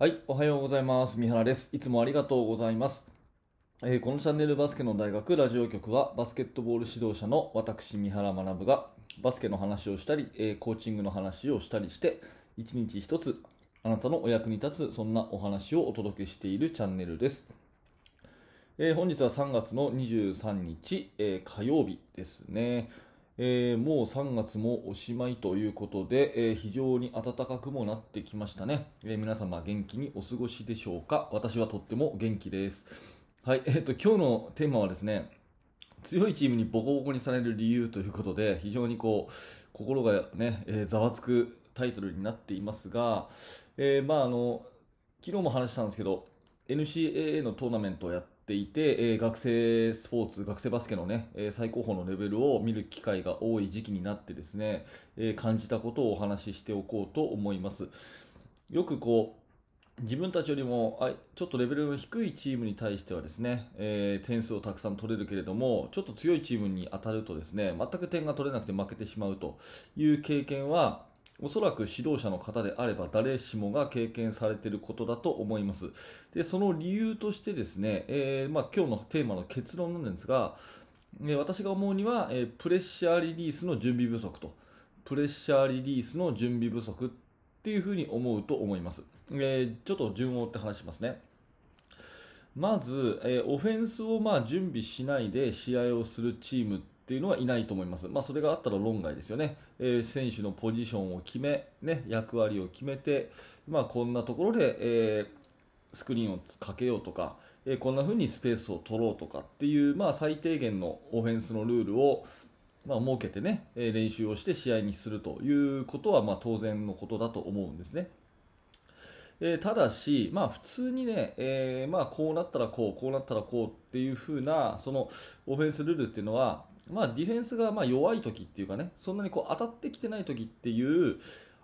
はい、おはようございます。三原です。いつもありがとうございます。えーこのチャンネルバスケの大学ラジオ局はバスケットボール指導者の私三原学がバスケの話をしたり、えーコーチングの話をしたりして一日一つあなたのお役に立つそんなお話をお届けしているチャンネルです。えー本日は3月の23日、え火曜日ですね。えーもう3月もおしまいということで、えー非常に暖かくもなってきましたね、えー皆様元気にお過ごしでしょうか？私はとっても元気です。はい、えっ、と、今日のテーマはですね、強いチームにボコボコにされる理由ということで、非常にこう、心がね、えーざわつくタイトルになっていますが、えーまああの、昨日も話したんですけど、NCAA のトーナメントをやっていて、えー学生スポーツ、学生バスケのね、えー最高峰のレベルを見る機会が多い時期になってですね、えー感じたことをお話ししておこうと思います。よくこう、自分たちよりもあちょっとレベルの低いチームに対してはですね、えー点数をたくさん取れるけれども、ちょっと強いチームに当たるとですね、全く点が取れなくて負けてしまうという経験は、おそらく指導者の方であれば誰しもが経験されていることだと思います。で、その理由としてですね、えーまあ、今日のテーマの結論なんですが、えー私が思うには、えープレッシャーリリースの準備不足と、プレッシャーリリースの準備不足っていうふうに思うと思います。えーちょっと順を追って話しますね。まず、えーオフェンスをまあ準備しないで試合をするチームっていうのはいないと思います。まあ、それがあったら論外ですよね。えー選手のポジションを決め、ね、役割を決めて、まあ、こんなところで、えースクリーンをかけようとか、えーこんな風にスペースを取ろうとかっていう、まあ、最低限のオフェンスのルールを、まあ、設けてね、え練習をして試合にするということは、ま、当然のことだと思うんですね。えただし、まあ、普通にね、えーまあ、こうなったらこう、こうなったらこうっていう風な、そのオフェンスルールっていうのは、まあ、ディフェンスがまあ弱い時っていうかね、そんなにこう当たってきてない時っていう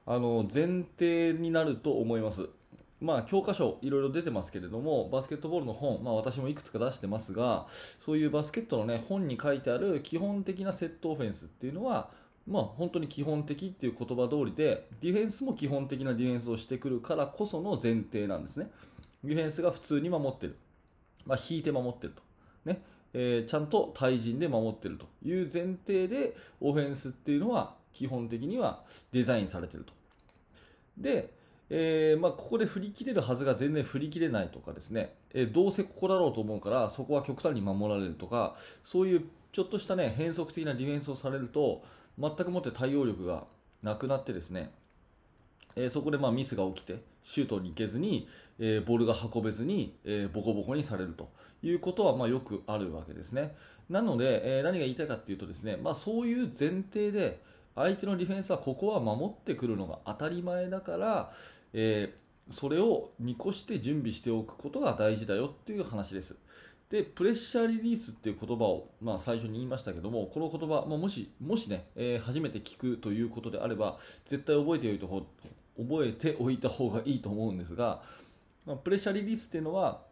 あの前提になると思います。まあ、教科書いろいろ出てますけれども、バスケットボールの本、まあ、私もいくつか出してますが、そういうバスケットの、ね、本に書いてある基本的なセットオフェンスっていうのは、まあ、本当に基本的っていう言葉通りで、ディフェンスも基本的なディフェンスをしてくるからこその前提なんですね。ディフェンスが普通に守ってる。まあ、引いて守ってると。ね。えーちゃんと対人で守ってるという前提で、オフェンスっていうのは基本的にはデザインされてると。で、えーまあ、ここで振り切れるはずが全然振り切れないとかですね、えーどうせここだろうと思うからそこは極端に守られるとかそういうちょっとした、ね、変則的なディフェンスをされると全くもって対応力がなくなってですね、えーそこでまあミスが起きてシュートに行けずに、えーボールが運べずに、えーボコボコにされるということはまあよくあるわけですね。なので、えー何が言いたいかというとですね、まあ、そういう前提で相手のディフェンスはここは守ってくるのが当たり前だから、えーそれを見越して準備しておくことが大事だよっていう話です。で、プレッシャーリリースっていう言葉を、まあ、最初に言いましたけども、この言葉、まあ、もし、もしね、えー初めて聞くということであれば、絶対覚えておいた方覚えておいた方がいいと思うんですが、まあ、プレッシャーリリースっていうのは、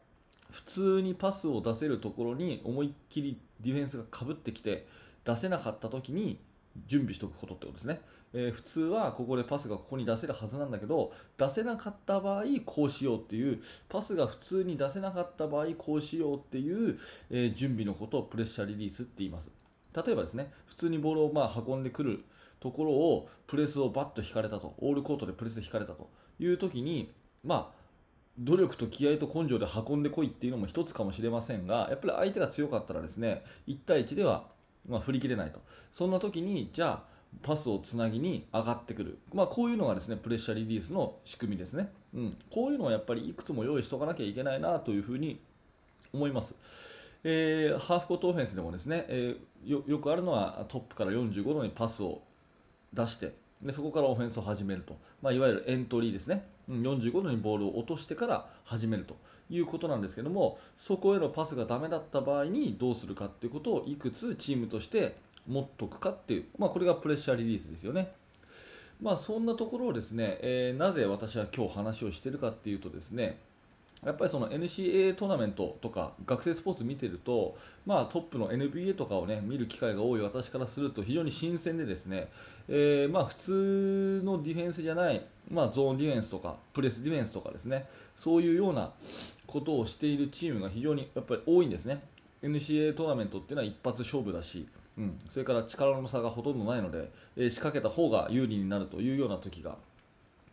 普通にパスを出せるところに思いっきりディフェンスがかぶってきて、出せなかった時に準備しておくことってことですね。えー普通はここでパスがここに出せるはずなんだけど、出せなかった場合こうしようっていう、パスが普通に出せなかった場合こうしようっていう、えー準備のことをプレッシャーリリースって言います。例えばですね、普通にボールをまあ運んでくるところをプレスをバッと引かれたと、オールコートでプレス引かれたという時に、まあ、努力と気合と根性で運んでこいっていうのも一つかもしれませんが、やっぱり相手が強かったらですね、1対1ではま振り切れないと。そんな時に、じゃあ、パスをつなぎに上がってくる。まあ、こういうのがですね、プレッシャーリリースの仕組みですね。うん。こういうのはやっぱりいくつも用意しとかなきゃいけないなというふうに思います。えーハーフコートオフェンスでもですね、えーよよくあるのはトップから45度にパスを出してでそこからオフェンスを始めると、まあ、いわゆるエントリーですね45度にボールを落としてから始めるということなんですけどもそこへのパスがダメだった場合にどうするかっていうことをいくつチームとして持っとくかっていう、まあ、これがプレッシャーリリースですよね。まあ、そんなところをですね、えーなぜ私は今日話をしているかっていうとですね、やっぱりその NCAA トーナメントとか学生スポーツ見てると、まあ、トップの NBA とかを、ね、見る機会が多い私からすると非常に新鮮でですね、えー、まあ普通のディフェンスじゃない、まあ、ゾーンディフェンスとかプレスディフェンスとかですねそういうようなことをしているチームが非常にやっぱり多いんですね。NCAA トーナメントっていうのは一発勝負だし、うん、それから力の差がほとんどないので、えー、仕掛けた方が有利になるというような時が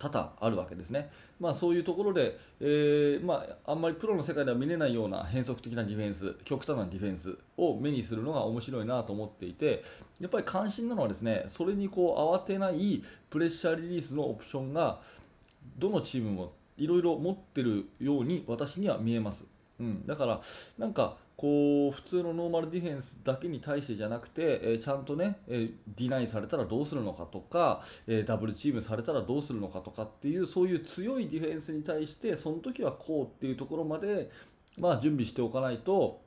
多々あるわけですね、まあ、そういうところで、えー、まあ、あんまりプロの世界では見れないような変則的なディフェンス極端なディフェンスを目にするのが面白いなと思っていてやっぱり感心なのはですねそれにこう慌てないプレッシャーリリースのオプションがどのチームもいろいろ持ってるように私には見えます。うん、だからなんかこう普通のノーマルディフェンスだけに対してじゃなくて、えー、ちゃんとね、えー、ディナイされたらどうするのかとか、えー、ダブルチームされたらどうするのかとかっていうそういう強いディフェンスに対してその時はこうっていうところまで、まあ、準備しておかないと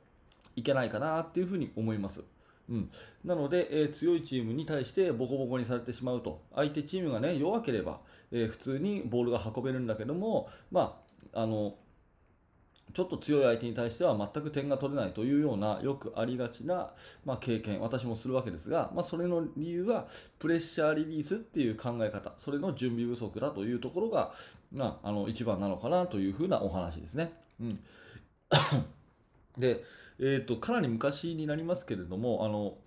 いけないかなっていうふうに思います。うん、なので、えー、強いチームに対してボコボコにされてしまうと相手チームが、ね、弱ければ、えー、普通にボールが運べるんだけども、まあ、あのちょっと強い相手に対しては全く点が取れないというようなよくありがちな、ま、経験、私もするわけですが、まあ、それの理由はプレッシャーリリースっていう考え方、それの準備不足だというところが、まあ、あの一番なのかなというふうなお話ですね。うん で、えーと、かなり昔になりますけれども、あの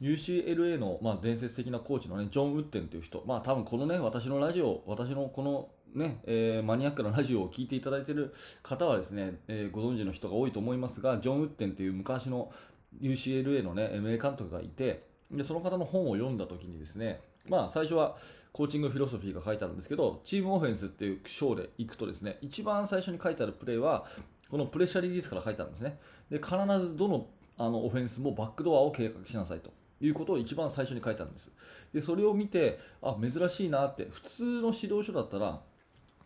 UCLA の、まあ、伝説的なコーチの、ね、ジョン・ウッテンという人、まあ、多分このね、私のラジオ、私のこのね、えー、マニアックなラジオを聴いていただいている方はですね、えー、ご存知の人が多いと思いますが、ジョン・ウッテンという昔の UCLA のね、名監督がいて、で、その方の本を読んだ時にですね、まあ、最初はコーチングフィロソフィーが書いてあるんですけど、チームオフェンスっていう章でいくとですね、一番最初に書いてあるプレーは、このプレッシャーリリースから書いてあるんですね。で、必ずどのあのオフェンスもバックドアを計画しなさいと。いうことを一番最初に書いてあるんです。で、それを見て、あ、珍しいなって、普通の指導書だったら、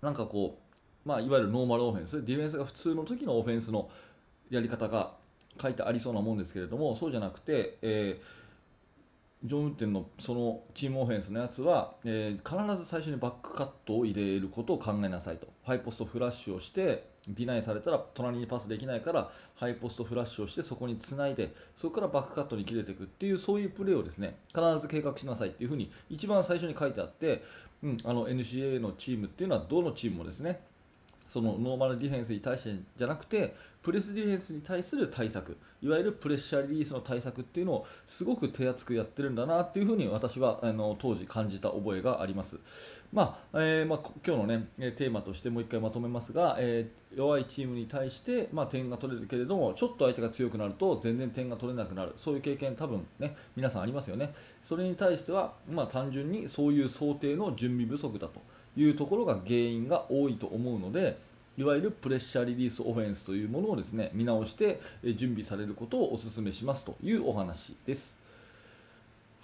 なんかこう、まあ、いわゆるノーマルオフェンス、ディフェンスが普通の時のオフェンスのやり方が書いてありそうなもんですけれども、そうじゃなくて、えージョン・ウッデンのそのチームオフェンスのやつは、えー、必ず最初にバックカットを入れることを考えなさいと。ハイポストフラッシュをして、ディナイされたら隣にパスできないから、ハイポストフラッシュをしてそこにつないで、そこからバックカットに切れていくっていう、そういうプレーをですね、必ず計画しなさいっていうふうに一番最初に書いてあって、うん、あの NCAA のチームっていうのはどのチームもですね、そのノーマルディフェンスに対してじゃなくてプレスディフェンスに対する対策いわゆるプレッシャーリリースの対策っていうのをすごく手厚くやってるんだなっていうふうに私はあの当時感じた覚えがあります、まあえーまあ、今日の、ね、テーマとしてもう一回まとめますが、えー、弱いチームに対して、まあ、点が取れるけれどもちょっと相手が強くなると全然点が取れなくなる。そういう経験多分、ね、皆さんありますよね。それに対しては、まあ、単純にそういう想定の準備不足だと。いうところが原因が多いと思うのでいわゆるプレッシャーリリースオフェンスというものをですね見直して準備されることをお勧めしますというお話です。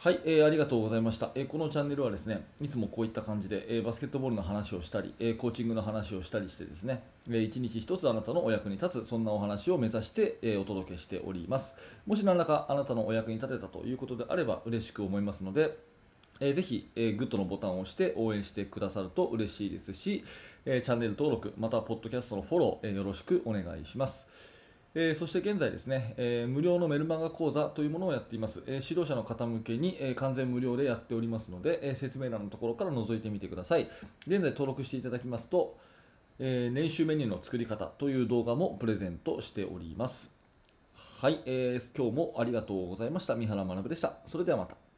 はい、えー、ありがとうございました、えー、このチャンネルはですねいつもこういった感じで、えー、バスケットボールの話をしたり、えー、コーチングの話をしたりしてですね、えー、一日一つあなたのお役に立つそんなお話を目指して、え、お届けしておりますもし何らかあなたのお役に立てたということであれば嬉しく思いますのでえー、ぜひ、えー、グッドのボタンを押して応援してくださると嬉しいですし、えー、チャンネル登録、また、ポッドキャストのフォロー、えー、よろしくお願いします。えー、そして現在ですね、えー、無料のメルマガ講座というものをやっています。えー、指導者の方向けに、え、完全無料でやっておりますので、え、説明欄のところから覗いてみてください。現在登録していただきますと、え、年収メニューの作り方という動画もプレゼントしております。はい、えー、今日もありがとうございました。三原学でした。それではまた。